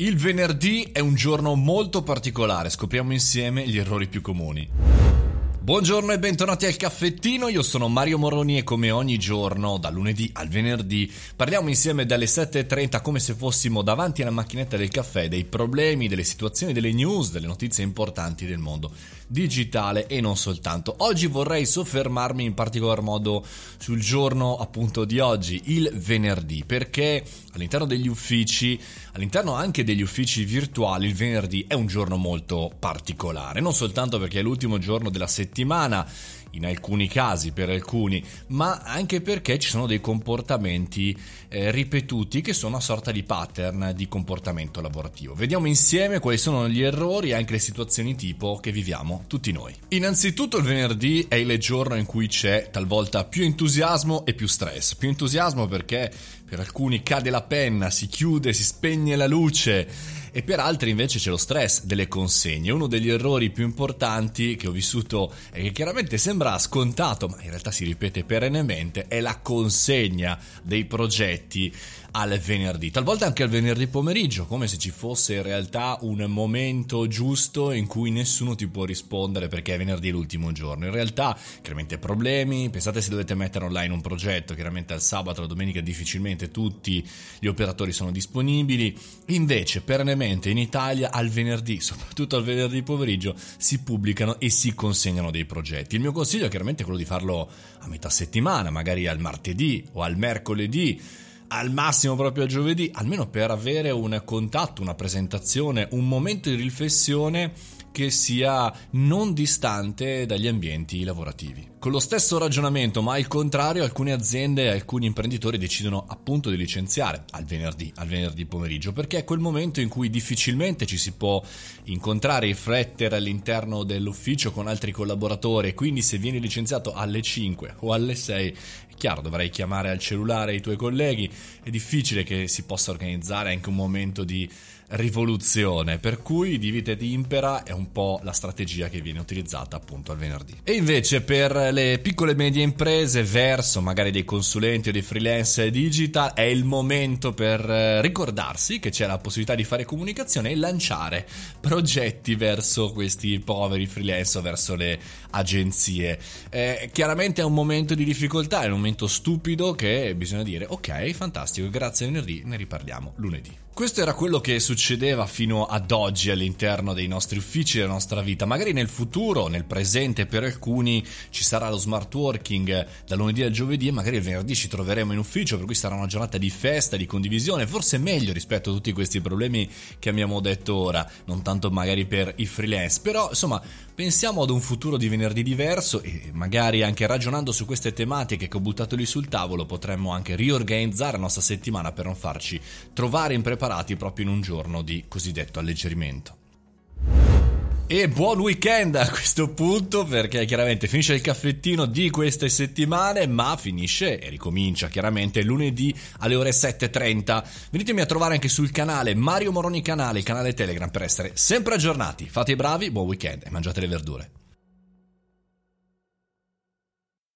Il venerdì è un giorno molto particolare, scopriamo insieme gli errori più comuni. Buongiorno e bentornati al caffettino, io sono Mario Moroni e come ogni giorno, dal lunedì al venerdì, parliamo insieme dalle 7.30 come se fossimo davanti alla macchinetta del caffè dei problemi, delle situazioni, delle news, delle notizie importanti del mondo digitale e non soltanto. Oggi vorrei soffermarmi in particolar modo sul giorno appunto di oggi, il venerdì, perché all'interno degli uffici, all'interno anche degli uffici virtuali, il venerdì è un giorno molto particolare, non soltanto perché è l'ultimo giorno della settimana, settimana in alcuni casi per alcuni, ma anche perché ci sono dei comportamenti eh, ripetuti che sono una sorta di pattern di comportamento lavorativo. Vediamo insieme quali sono gli errori e anche le situazioni tipo che viviamo tutti noi. Innanzitutto il venerdì è il giorno in cui c'è talvolta più entusiasmo e più stress. Più entusiasmo perché per alcuni cade la penna, si chiude, si spegne la luce e per altri invece c'è lo stress delle consegne. Uno degli errori più importanti che ho vissuto e che chiaramente sembra scontato, ma in realtà si ripete perennemente, è la consegna dei progetti al venerdì, talvolta anche al venerdì pomeriggio, come se ci fosse in realtà un momento giusto in cui nessuno ti può rispondere perché è venerdì l'ultimo giorno. In realtà, chiaramente problemi, pensate se dovete mettere online un progetto, chiaramente al sabato, la domenica difficilmente tutti gli operatori sono disponibili, invece perennemente in Italia al venerdì, soprattutto al venerdì pomeriggio, si pubblicano e si consegnano dei progetti. Il mio consiglio è chiaramente quello di farlo a metà settimana, magari al martedì o al mercoledì al massimo proprio a giovedì, almeno per avere un contatto, una presentazione, un momento di riflessione che sia non distante dagli ambienti lavorativi. Con lo stesso ragionamento, ma al contrario, alcune aziende e alcuni imprenditori decidono appunto di licenziare al venerdì, al venerdì pomeriggio, perché è quel momento in cui difficilmente ci si può incontrare e riflettere all'interno dell'ufficio con altri collaboratori, quindi se vieni licenziato alle 5 o alle 6 Chiaro, dovrai chiamare al cellulare i tuoi colleghi, è difficile che si possa organizzare anche un momento di rivoluzione, per cui divide ed impera è un po' la strategia che viene utilizzata appunto al venerdì. E invece per le piccole e medie imprese verso magari dei consulenti o dei freelance digital è il momento per eh, ricordarsi che c'è la possibilità di fare comunicazione e lanciare progetti verso questi poveri freelance o verso le agenzie. Eh, chiaramente è un momento di difficoltà, è un momento stupido che bisogna dire ok, fantastico, grazie venerdì, ne riparliamo lunedì. Questo era quello che succedeva fino ad oggi all'interno dei nostri uffici, della nostra vita. Magari nel futuro, nel presente, per alcuni ci sarà lo smart working da lunedì al giovedì e magari il venerdì ci troveremo in ufficio, per cui sarà una giornata di festa, di condivisione, forse meglio rispetto a tutti questi problemi che abbiamo detto ora, non tanto magari per i freelance, però insomma pensiamo ad un futuro di venerdì diverso e magari anche ragionando su queste tematiche che ho buttato lì sul tavolo potremmo anche riorganizzare la nostra settimana per non farci trovare impreparati preparati proprio in un giorno di cosiddetto alleggerimento. E buon weekend a questo punto perché chiaramente finisce il caffettino di queste settimane ma finisce e ricomincia chiaramente lunedì alle ore 7.30. Venitemi a trovare anche sul canale Mario Moroni Canale, il canale Telegram per essere sempre aggiornati. Fate i bravi, buon weekend e mangiate le verdure.